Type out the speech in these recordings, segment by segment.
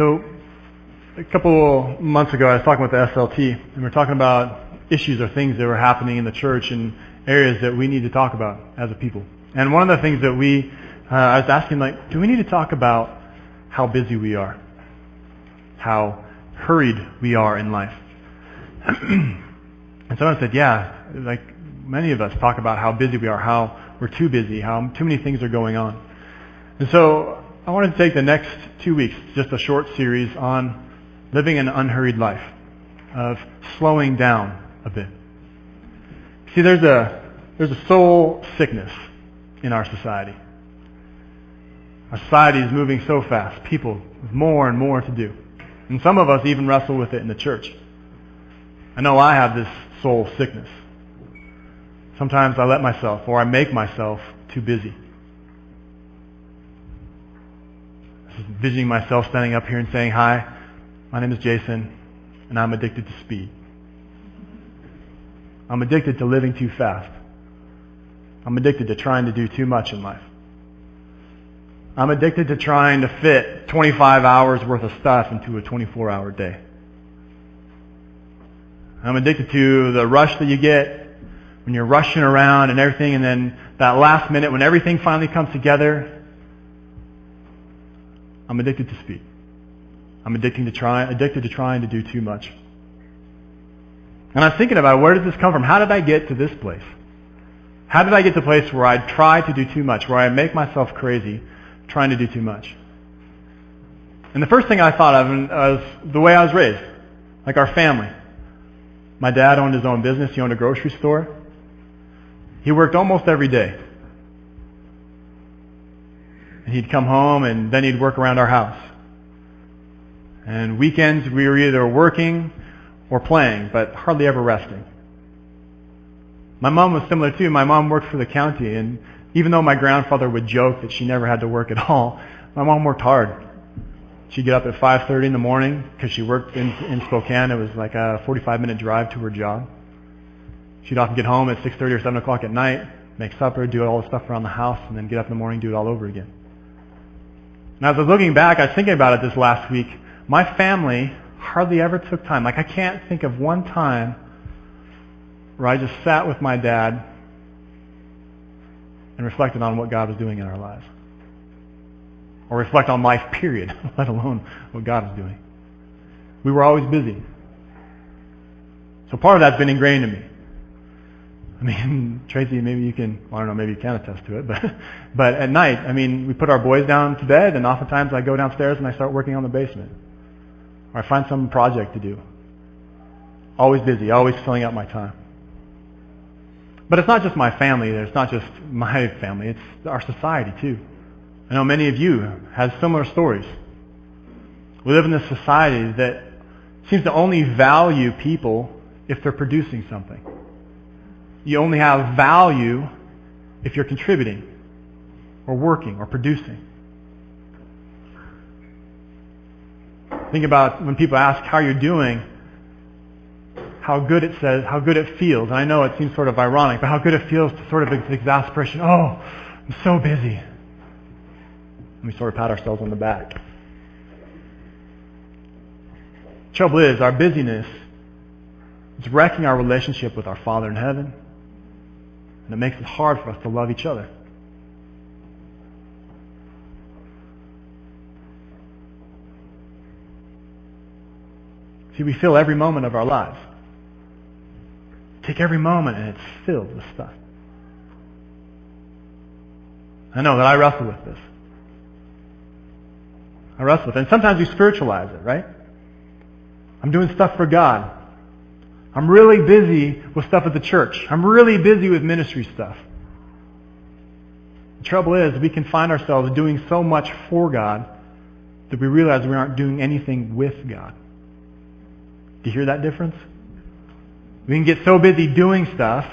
So a couple months ago, I was talking with the SLT, and we were talking about issues or things that were happening in the church and areas that we need to talk about as a people. And one of the things that we, uh, I was asking, like, do we need to talk about how busy we are? How hurried we are in life? and someone said, yeah, like many of us talk about how busy we are, how we're too busy, how too many things are going on. And so I wanted to take the next two weeks, just a short series on living an unhurried life, of slowing down a bit. See, there's a, there's a soul sickness in our society. Our society is moving so fast. People with more and more to do. And some of us even wrestle with it in the church. I know I have this soul sickness. Sometimes I let myself, or I make myself, too busy. Visiting myself standing up here and saying, Hi, my name is Jason, and I'm addicted to speed. I'm addicted to living too fast. I'm addicted to trying to do too much in life. I'm addicted to trying to fit 25 hours worth of stuff into a 24 hour day. I'm addicted to the rush that you get when you're rushing around and everything and then that last minute when everything finally comes together. I'm addicted to speed. I'm addicted to try, addicted to trying to do too much. And I was thinking about where did this come from? How did I get to this place? How did I get to the place where I try to do too much, where I make myself crazy trying to do too much? And the first thing I thought of was the way I was raised, like our family. My dad owned his own business. He owned a grocery store. He worked almost every day. He'd come home and then he'd work around our house. And weekends we were either working or playing, but hardly ever resting. My mom was similar too. My mom worked for the county, and even though my grandfather would joke that she never had to work at all, my mom worked hard. She'd get up at 5.30 in the morning because she worked in, in Spokane. It was like a 45-minute drive to her job. She'd often get home at 6.30 or 7 o'clock at night, make supper, do all the stuff around the house, and then get up in the morning do it all over again. And as I was looking back, I was thinking about it this last week. My family hardly ever took time. Like I can't think of one time where I just sat with my dad and reflected on what God was doing in our lives. Or reflect on life, period, let alone what God was doing. We were always busy. So part of that's been ingrained in me. I mean, Tracy, maybe you can, well, I don't know, maybe you can attest to it, but, but at night, I mean, we put our boys down to bed, and oftentimes I go downstairs and I start working on the basement. Or I find some project to do. Always busy, always filling up my time. But it's not just my family. It's not just my family. It's our society too. I know many of you have similar stories. We live in a society that seems to only value people if they're producing something. You only have value if you're contributing or working or producing. Think about when people ask how you're doing, how good it says, how good it feels. And I know it seems sort of ironic, but how good it feels to sort of exasperation. Oh, I'm so busy. And we sort of pat ourselves on the back. Trouble is, our busyness is wrecking our relationship with our Father in heaven, and it makes it hard for us to love each other. See, we fill every moment of our lives. Take every moment and it's filled with stuff. I know that I wrestle with this. I wrestle with it. And sometimes we spiritualize it, right? I'm doing stuff for God. I'm really busy with stuff at the church. I'm really busy with ministry stuff. The trouble is, we can find ourselves doing so much for God that we realize we aren't doing anything with God. Do you hear that difference? We can get so busy doing stuff,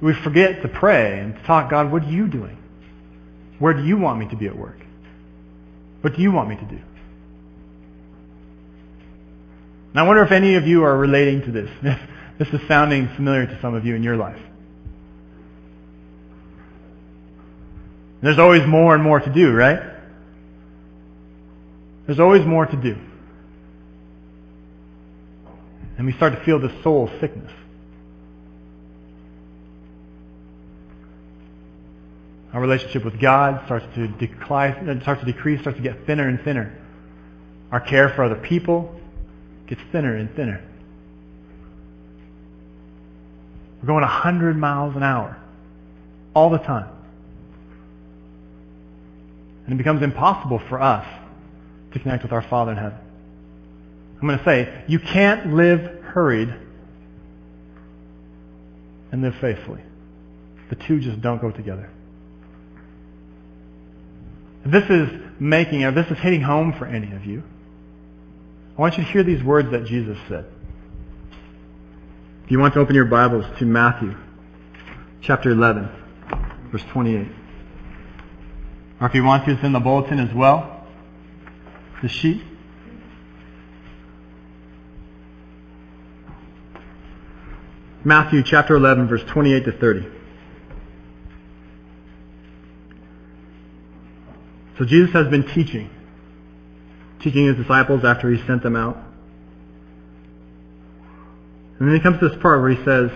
we forget to pray and to talk, God, what are you doing? Where do you want me to be at work? What do you want me to do? And I wonder if any of you are relating to this, this is sounding familiar to some of you in your life. There's always more and more to do, right? There's always more to do. And we start to feel this soul sickness. Our relationship with God starts to decline, starts to decrease, starts to get thinner and thinner. Our care for other people gets thinner and thinner. We're going 100 miles an hour all the time. And it becomes impossible for us to connect with our Father in heaven. I'm going to say, you can't live hurried and live faithfully. The two just don't go together. This is making, or this is hitting home for any of you, I want you to hear these words that Jesus said. If you want to open your Bibles to Matthew chapter 11, verse 28. Or if you want to, it's in the bulletin as well, the sheet. Matthew chapter 11, verse 28 to 30. So Jesus has been teaching, teaching his disciples after he sent them out. And then he comes to this part where he says,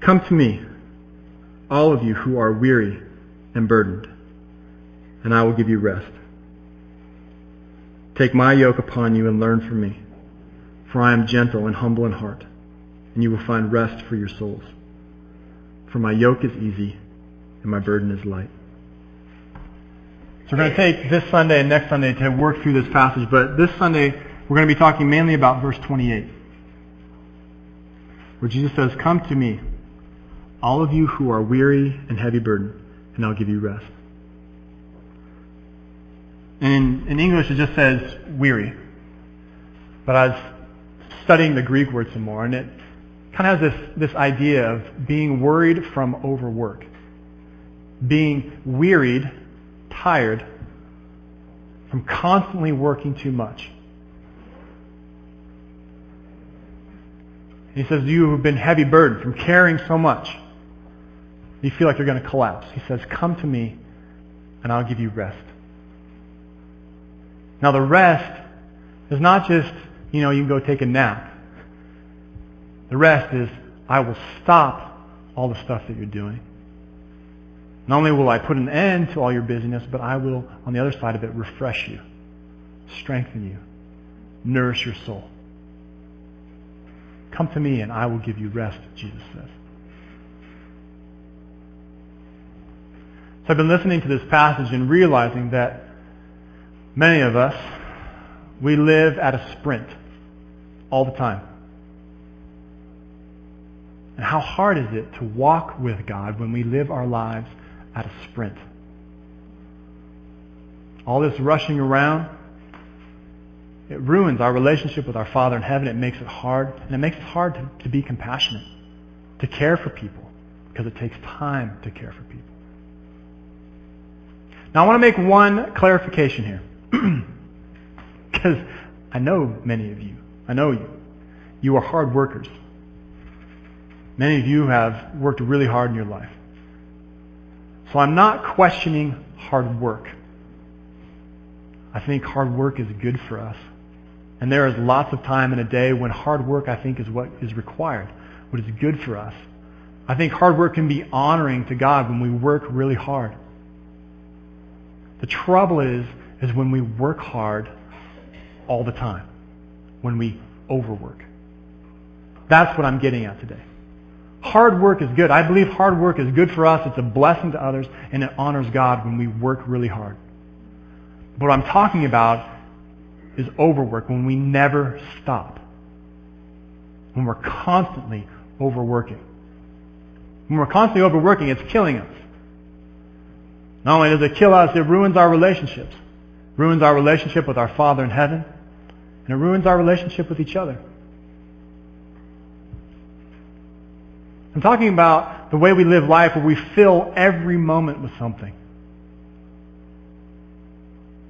Come to me, all of you who are weary and burdened, and I will give you rest. Take my yoke upon you and learn from me, for I am gentle and humble in heart, and you will find rest for your souls. For my yoke is easy and my burden is light. So we're going to take this Sunday and next Sunday to work through this passage, but this Sunday we're going to be talking mainly about verse 28 where Jesus says, Come to me, all of you who are weary and heavy burdened, and I'll give you rest. And in, in English it just says weary. But I was studying the Greek word some more, and it kind of has this, this idea of being worried from overwork. Being wearied, tired, from constantly working too much. He says, You who've been heavy burdened from carrying so much, you feel like you're going to collapse. He says, Come to me, and I'll give you rest. Now, the rest is not just, you know, you can go take a nap. The rest is, I will stop all the stuff that you're doing. Not only will I put an end to all your busyness, but I will, on the other side of it, refresh you, strengthen you, nourish your soul. Come to me and I will give you rest, Jesus says. So I've been listening to this passage and realizing that many of us, we live at a sprint all the time. And how hard is it to walk with God when we live our lives at a sprint? All this rushing around, it ruins our relationship with our Father in heaven. It makes it hard. And it makes it hard to, to be compassionate, to care for people, because it takes time to care for people. Now, I want to make one clarification here. Because I know many of you. I know you. You are hard workers. Many of you have worked really hard in your life. So I'm not questioning hard work. I think hard work is good for us. And there is lots of time in a day when hard work, I think, is what is required, what is good for us. I think hard work can be honoring to God when we work really hard. The trouble is, is when we work hard all the time, when we overwork. That's what I'm getting at today. Hard work is good. I believe hard work is good for us. It's a blessing to others, and it honors God when we work really hard. But what I'm talking about is overwork, when we never stop. When we're constantly overworking. When we're constantly overworking, it's killing us. Not only does it kill us, it ruins our relationships. It ruins our relationship with our Father in heaven, and it ruins our relationship with each other. I'm talking about the way we live life where we fill every moment with something.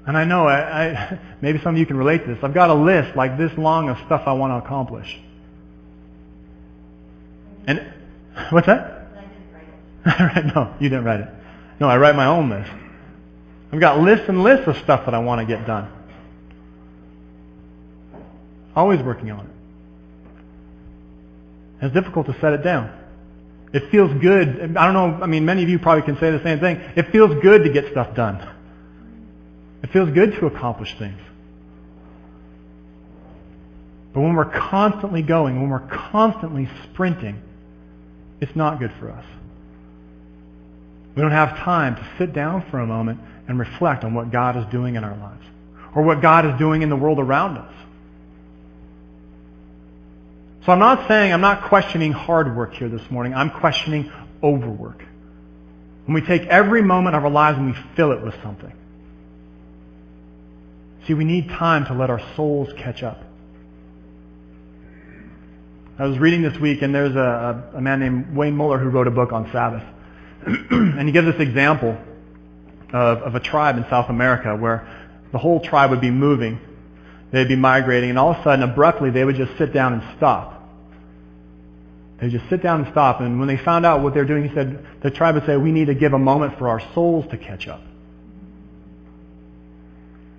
And I know, I, I, maybe some of you can relate to this. I've got a list like this long of stuff I want to accomplish. And what's that? I didn't write it. No, you didn't write it. No, I write my own list. I've got lists and lists of stuff that I want to get done. Always working on it. It's difficult to set it down. It feels good. I don't know, I mean, many of you probably can say the same thing. It feels good to get stuff done. It feels good to accomplish things. But when we're constantly going, when we're constantly sprinting, it's not good for us. We don't have time to sit down for a moment and reflect on what God is doing in our lives or what God is doing in the world around us. So I'm not saying, I'm not questioning hard work here this morning. I'm questioning overwork. When we take every moment of our lives and we fill it with something. See, we need time to let our souls catch up. I was reading this week, and there's a, a man named Wayne Muller who wrote a book on Sabbath. and he gives this example of, of a tribe in South America where the whole tribe would be moving. They'd be migrating, and all of a sudden, abruptly, they would just sit down and stop. They'd just sit down and stop. And when they found out what they're doing, he said, the tribe would say, we need to give a moment for our souls to catch up.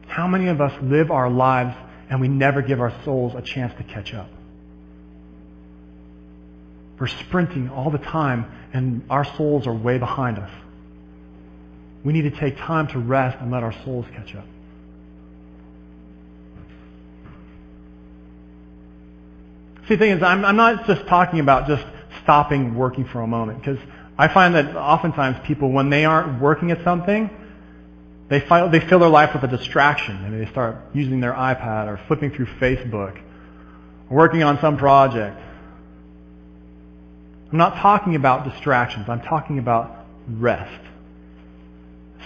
How many of us live our lives and we never give our souls a chance to catch up? We're sprinting all the time and our souls are way behind us. We need to take time to rest and let our souls catch up. See, the thing is, I'm, I'm not just talking about just stopping working for a moment, because I find that oftentimes people, when they aren't working at something, they, they fill their life with a distraction. Mean, they start using their iPad or flipping through Facebook, or working on some project. I'm not talking about distractions. I'm talking about rest.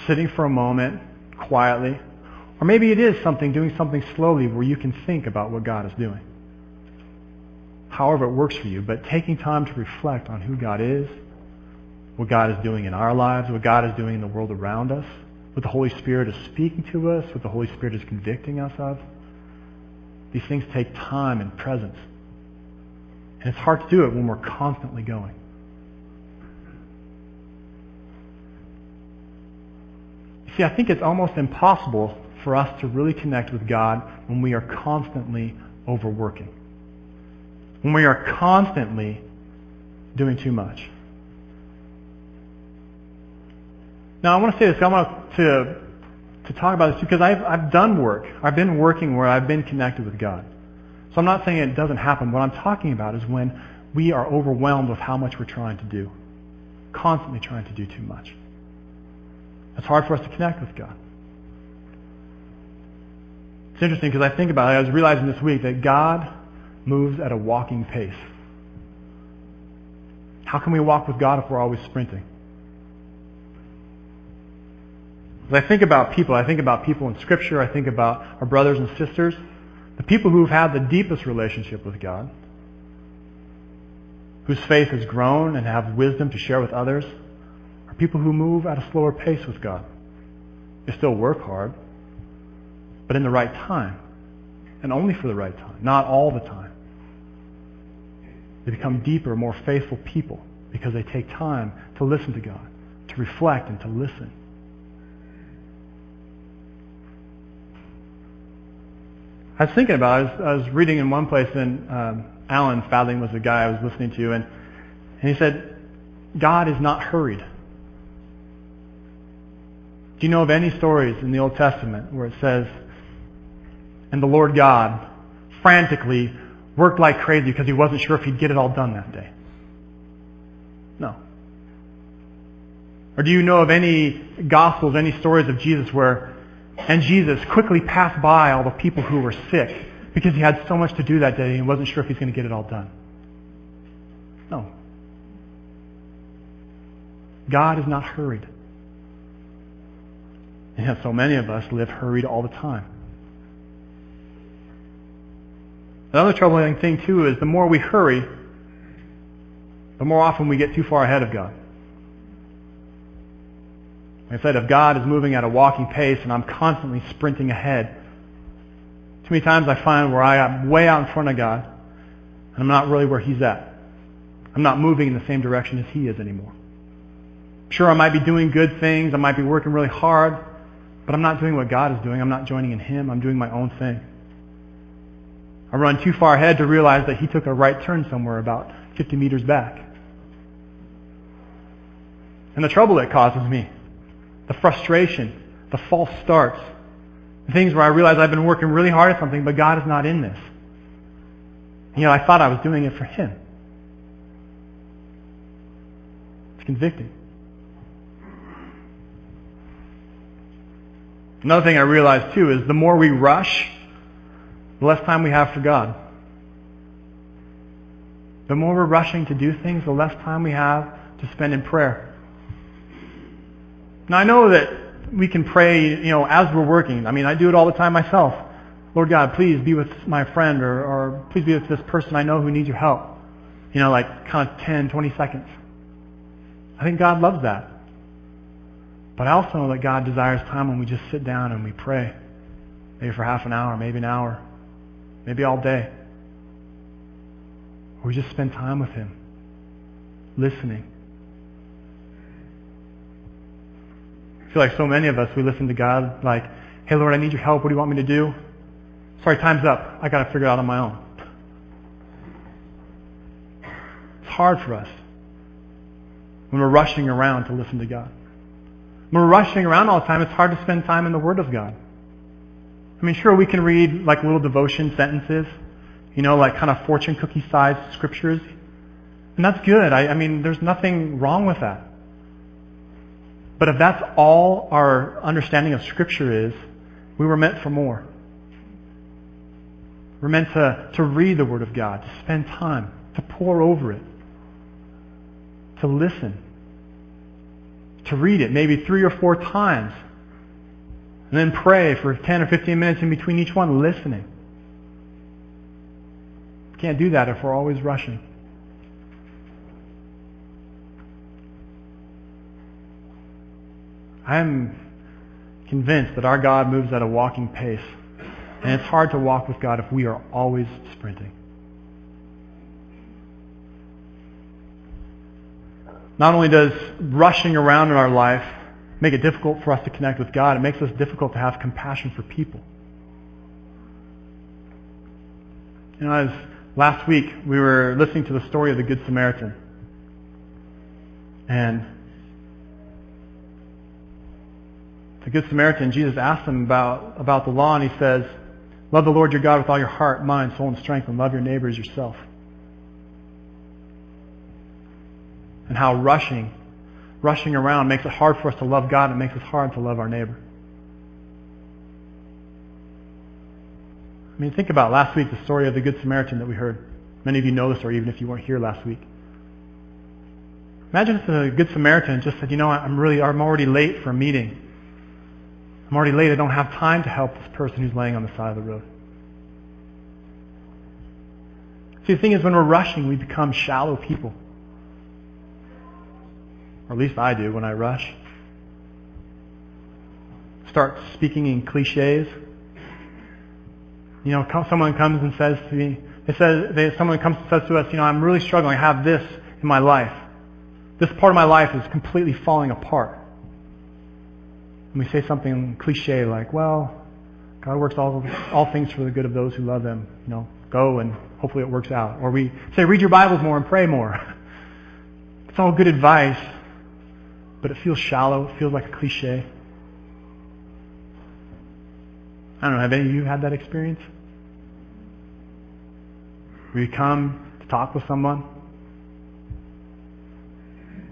Sitting for a moment quietly. Or maybe it is something, doing something slowly where you can think about what God is doing. However it works for you, but taking time to reflect on who God is, what God is doing in our lives, what God is doing in the world around us, what the Holy Spirit is speaking to us, what the Holy Spirit is convicting us of. These things take time and presence. And it's hard to do it when we're constantly going. You see, I think it's almost impossible for us to really connect with God when we are constantly overworking. When we are constantly doing too much. Now, I want to say this. I want to, to talk about this because I've, I've done work. I've been working where I've been connected with God. So I'm not saying it doesn't happen. What I'm talking about is when we are overwhelmed with how much we're trying to do. Constantly trying to do too much. It's hard for us to connect with God. It's interesting because I think about it. I was realizing this week that God moves at a walking pace. How can we walk with God if we're always sprinting? As I think about people, I think about people in Scripture, I think about our brothers and sisters. The people who've had the deepest relationship with God, whose faith has grown and have wisdom to share with others, are people who move at a slower pace with God. They still work hard, but in the right time, and only for the right time, not all the time. They become deeper, more faithful people because they take time to listen to God, to reflect and to listen. I was thinking about it. I was, I was reading in one place, and um, Alan Fadling was the guy I was listening to, and, and he said, God is not hurried. Do you know of any stories in the Old Testament where it says, and the Lord God frantically worked like crazy because he wasn't sure if he'd get it all done that day? No. Or do you know of any gospels, any stories of Jesus where and Jesus quickly passed by all the people who were sick because he had so much to do that day and he wasn't sure if he's going to get it all done. No. God is not hurried. And yet so many of us live hurried all the time. Another troubling thing too is the more we hurry, the more often we get too far ahead of God. Like I said, if God is moving at a walking pace and I'm constantly sprinting ahead, too many times I find where I am way out in front of God and I'm not really where He's at. I'm not moving in the same direction as He is anymore. Sure, I might be doing good things. I might be working really hard, but I'm not doing what God is doing. I'm not joining in Him. I'm doing my own thing. I run too far ahead to realize that he took a right turn somewhere about 50 meters back. And the trouble it causes me, the frustration, the false starts, the things where I realize I've been working really hard at something, but God is not in this. You know, I thought I was doing it for Him. It's convicting. Another thing I realized too is the more we rush, the less time we have for God. The more we're rushing to do things, the less time we have to spend in prayer. Now I know that we can pray, you know, as we're working. I mean, I do it all the time myself. Lord God, please be with my friend or, or please be with this person I know who needs your help. You know, like kind of 10, 20 seconds. I think God loves that. But I also know that God desires time when we just sit down and we pray. Maybe for half an hour, maybe an hour, maybe all day. Or we just spend time with Him, listening. I feel like so many of us, we listen to God like, hey Lord, I need your help. What do you want me to do? Sorry, time's up. I got to figure it out on my own. It's hard for us when we're rushing around to listen to God. When we're rushing around all the time, it's hard to spend time in the Word of God. I mean, sure, we can read like little devotion sentences, you know, like kind of fortune cookie sized scriptures. And that's good. I, I mean, there's nothing wrong with that. But if that's all our understanding of Scripture is, we were meant for more. We're meant to, to read the Word of God, to spend time, to pore over it, to listen, to read it maybe three or four times. And then pray for 10 or 15 minutes in between each one, listening. Can't do that if we're always rushing. I'm convinced that our God moves at a walking pace. And it's hard to walk with God if we are always sprinting. Not only does rushing around in our life make it difficult for us to connect with God, it makes us difficult to have compassion for people. You know, as last week we were listening to the story of the Good Samaritan. And the Good Samaritan, Jesus asked him about, about the law, and he says, Love the Lord your God with all your heart, mind, soul, and strength, and love your neighbor as yourself. and how rushing, rushing around makes it hard for us to love God and it makes it hard to love our neighbor. I mean, think about last week, the story of the Good Samaritan that we heard. Many of you know the story, even if you weren't here last week. Imagine if the Good Samaritan just said, you know, I'm really, I'm already late for a meeting. I'm already late. I don't have time to help this person who's laying on the side of the road. See, the thing is, when we're rushing, we become shallow people. Or at least I do when I rush. Start speaking in cliches. You know, someone comes and says to me, they said, they, someone comes and says to us, you know, I'm really struggling. I have this in my life. This part of my life is completely falling apart. And we say something cliche like, well, God works all, all things for the good of those who love Him. You know, go and hopefully it works out. Or we say, read your Bibles more and pray more. It's all good advice, but it feels shallow. It feels like a cliche. I don't know, have any of you had that experience? Where you come to talk with someone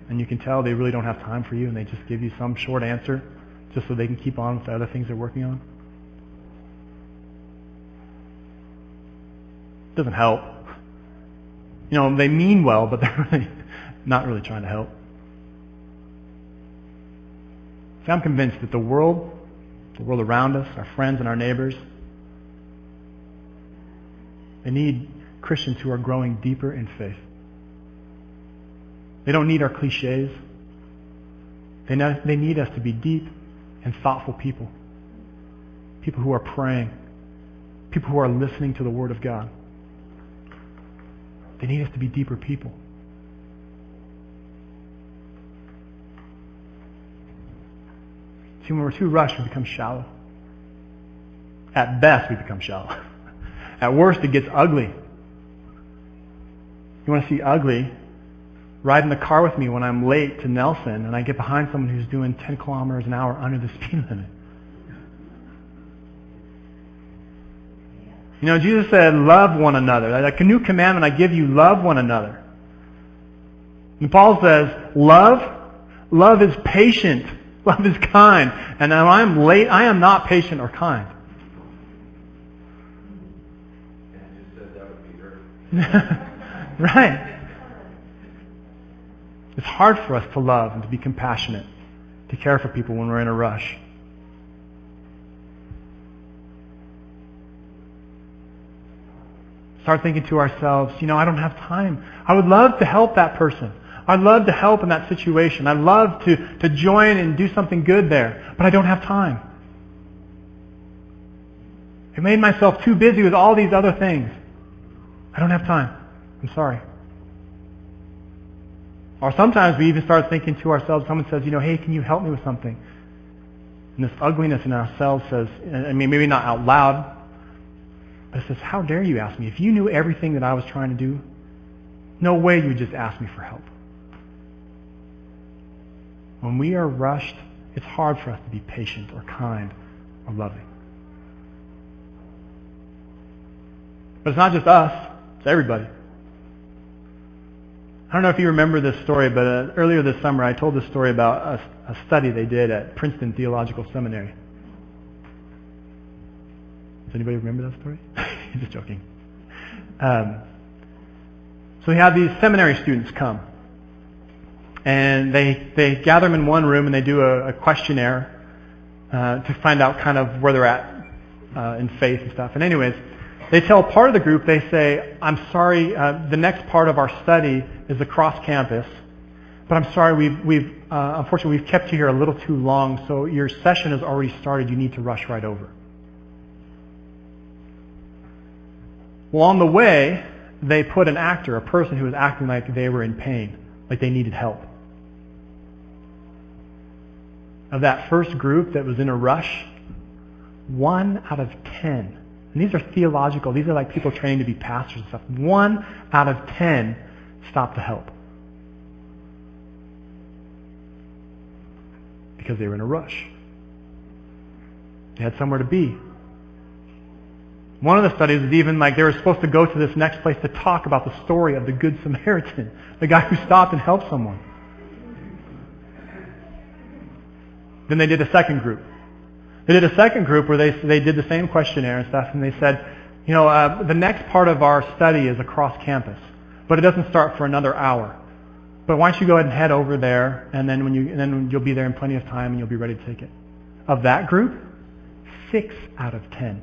and you can tell they really don't have time for you and they just give you some short answer just so they can keep on with the other things they're working on? It doesn't help. You know, they mean well, but they're really not really trying to help. See, I'm convinced that the world, the world around us, our friends and our neighbors, they need Christians who are growing deeper in faith. They don't need our cliches. They, know, they need us to be deep and thoughtful people. People who are praying. People who are listening to the Word of God. They need us to be deeper people. See, when we're too rushed, we become shallow. At best, we become shallow. At worst, it gets ugly. You want to see ugly? Ride in the car with me when I'm late to Nelson and I get behind someone who's doing 10 kilometers an hour under the speed limit. You know, Jesus said, love one another. Like a new commandment I give you, love one another. And Paul says, love, love is patient. Love is kind. And when I'm late, I am not patient or kind. right. It's hard for us to love and to be compassionate, to care for people when we're in a rush. Start thinking to ourselves, you know, I don't have time. I would love to help that person. I'd love to help in that situation. I'd love to, to join and do something good there, but I don't have time. I made myself too busy with all these other things. I don't have time. I'm sorry. Or sometimes we even start thinking to ourselves, someone says, you know, hey, can you help me with something? And this ugliness in ourselves says, I mean, maybe not out loud, but it says, how dare you ask me? If you knew everything that I was trying to do, no way you would just ask me for help. When we are rushed, it's hard for us to be patient or kind or loving. But it's not just us, it's everybody. I don't know if you remember this story, but uh, earlier this summer I told this story about a, a study they did at Princeton Theological Seminary. Does anybody remember that story? just joking. Um, so we have these seminary students come and they they gather them in one room and they do a, a questionnaire uh, to find out kind of where they're at uh, in faith and stuff. And anyways, they tell part of the group they say, "I'm sorry, uh, the next part of our study is across campus, but I'm sorry we've we've uh, unfortunately we've kept you here a little too long, so your session has already started. You need to rush right over." Well, on the way, they put an actor, a person who was acting like they were in pain, like they needed help. Of that first group that was in a rush, one out of ten, and these are theological, these are like people training to be pastors and stuff, one out of ten stopped to help. Because they were in a rush. They had somewhere to be. One of the studies is even like they were supposed to go to this next place to talk about the story of the Good Samaritan, the guy who stopped and helped someone. Then they did a second group. They did a second group where they, they did the same questionnaire and stuff, and they said, you know, uh, the next part of our study is across campus, but it doesn't start for another hour. But why don't you go ahead and head over there, and then when you, and then you'll be there in plenty of time, and you'll be ready to take it. Of that group, six out of ten,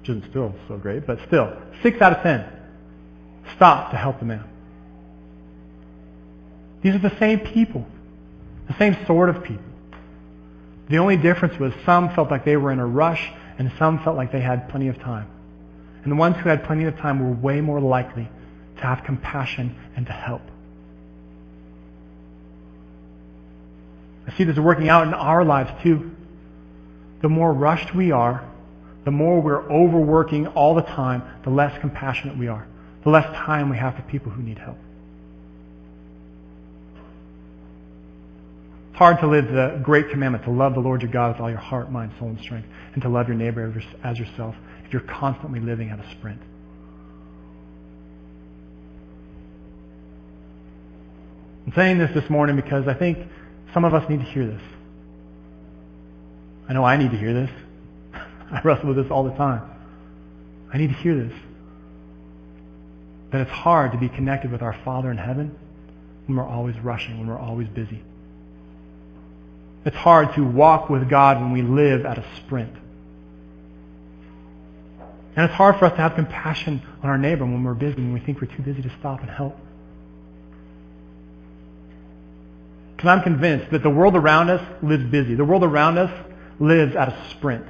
which isn't still so great, but still, six out of ten stopped to help the man. These are the same people, the same sort of people. The only difference was some felt like they were in a rush and some felt like they had plenty of time. And the ones who had plenty of time were way more likely to have compassion and to help. I see this working out in our lives too. The more rushed we are, the more we're overworking all the time, the less compassionate we are, the less time we have for people who need help. It's hard to live the great commandment to love the Lord your God with all your heart, mind, soul, and strength, and to love your neighbor as yourself if you're constantly living at a sprint. I'm saying this this morning because I think some of us need to hear this. I know I need to hear this. I wrestle with this all the time. I need to hear this. That it's hard to be connected with our Father in heaven when we're always rushing, when we're always busy. It's hard to walk with God when we live at a sprint. And it's hard for us to have compassion on our neighbor when we're busy, when we think we're too busy to stop and help. Because I'm convinced that the world around us lives busy. The world around us lives at a sprint.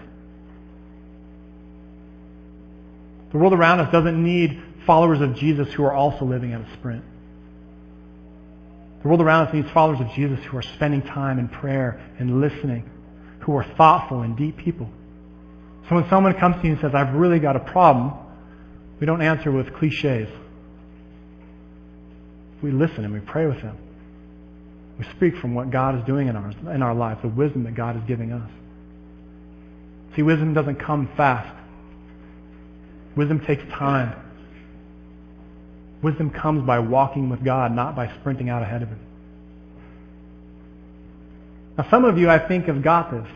The world around us doesn't need followers of Jesus who are also living at a sprint. The world around us needs followers of Jesus who are spending time in prayer and listening, who are thoughtful and deep people. So when someone comes to you and says, I've really got a problem, We don't answer with cliches. We listen and we pray with them. We speak from what God is doing in our, in our lives, the wisdom that God is giving us. See, wisdom doesn't come fast. Wisdom takes time. Wisdom comes by walking with God, not by sprinting out ahead of Him. Now, some of you, I think, have got this.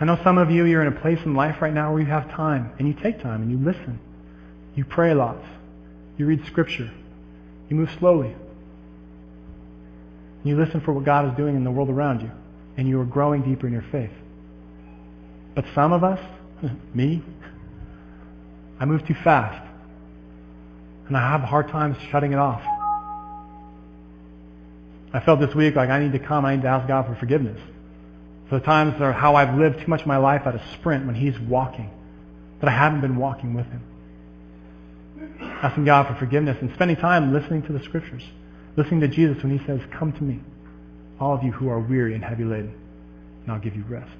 I know some of you, you're in a place in life right now where you have time, and you take time, and you listen. You pray lots. You read Scripture. You move slowly. You listen for what God is doing in the world around you, and you are growing deeper in your faith. But some of us, me, I move too fast. And I have a hard time shutting it off. I felt this week like I need to come, I need to ask God for forgiveness. For the times are how I've lived too much of my life at a sprint when He's walking, that I haven't been walking with Him. Asking God for forgiveness and spending time listening to the Scriptures, listening to Jesus when He says, Come to me, all of you who are weary and heavy laden, and I'll give you rest.